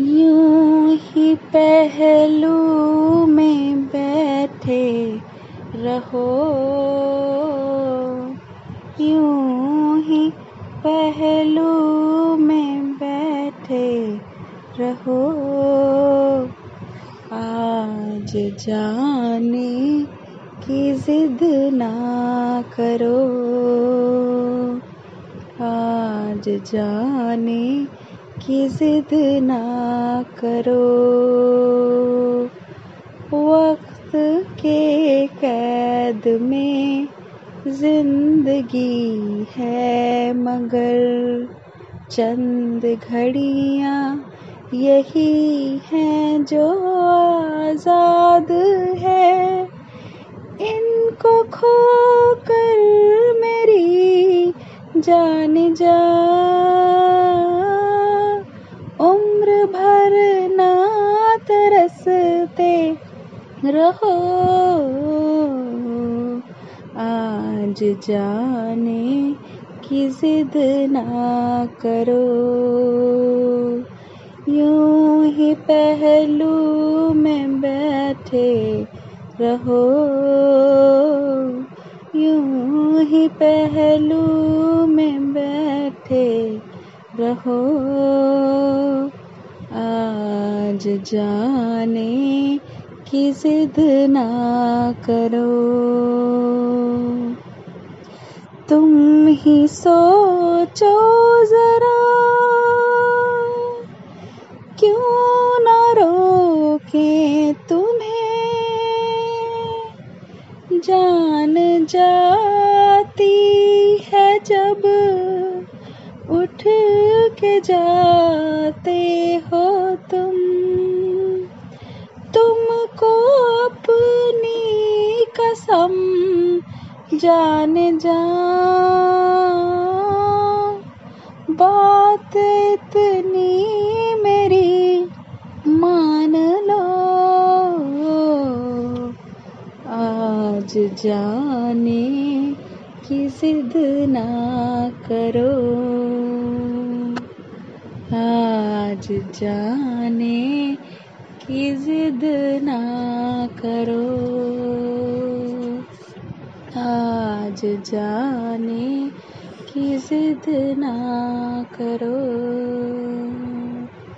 यूँ ही पहलू में बैठे रहो। यूँ ही पहलू में बैठे रहो। आज जाने की जिद ना करो। आज जाने की जिद ना करो। वक्त के कैद में ज़िंदगी है मगर चंद घड़ियाँ यही हैं जो आज़ाद है। इनको खो कर मेरी जान जा रहो। आज जाने की जिद ना करो। यूँ ही पहलू में बैठे रहो। यूँ ही पहलू में बैठे रहो। आज जाने की जिद ना करो। तुम ही सोचो जरा, क्यों ना रोके तुम्हें? जान जाती है जब उठ के जाते हो तुम। कसम जान जा। बात इतनी मेरी मान लो। आज जाने की जिद ना करो। आज जाने की जिद ना करो। आज जाने की जिद ना करो।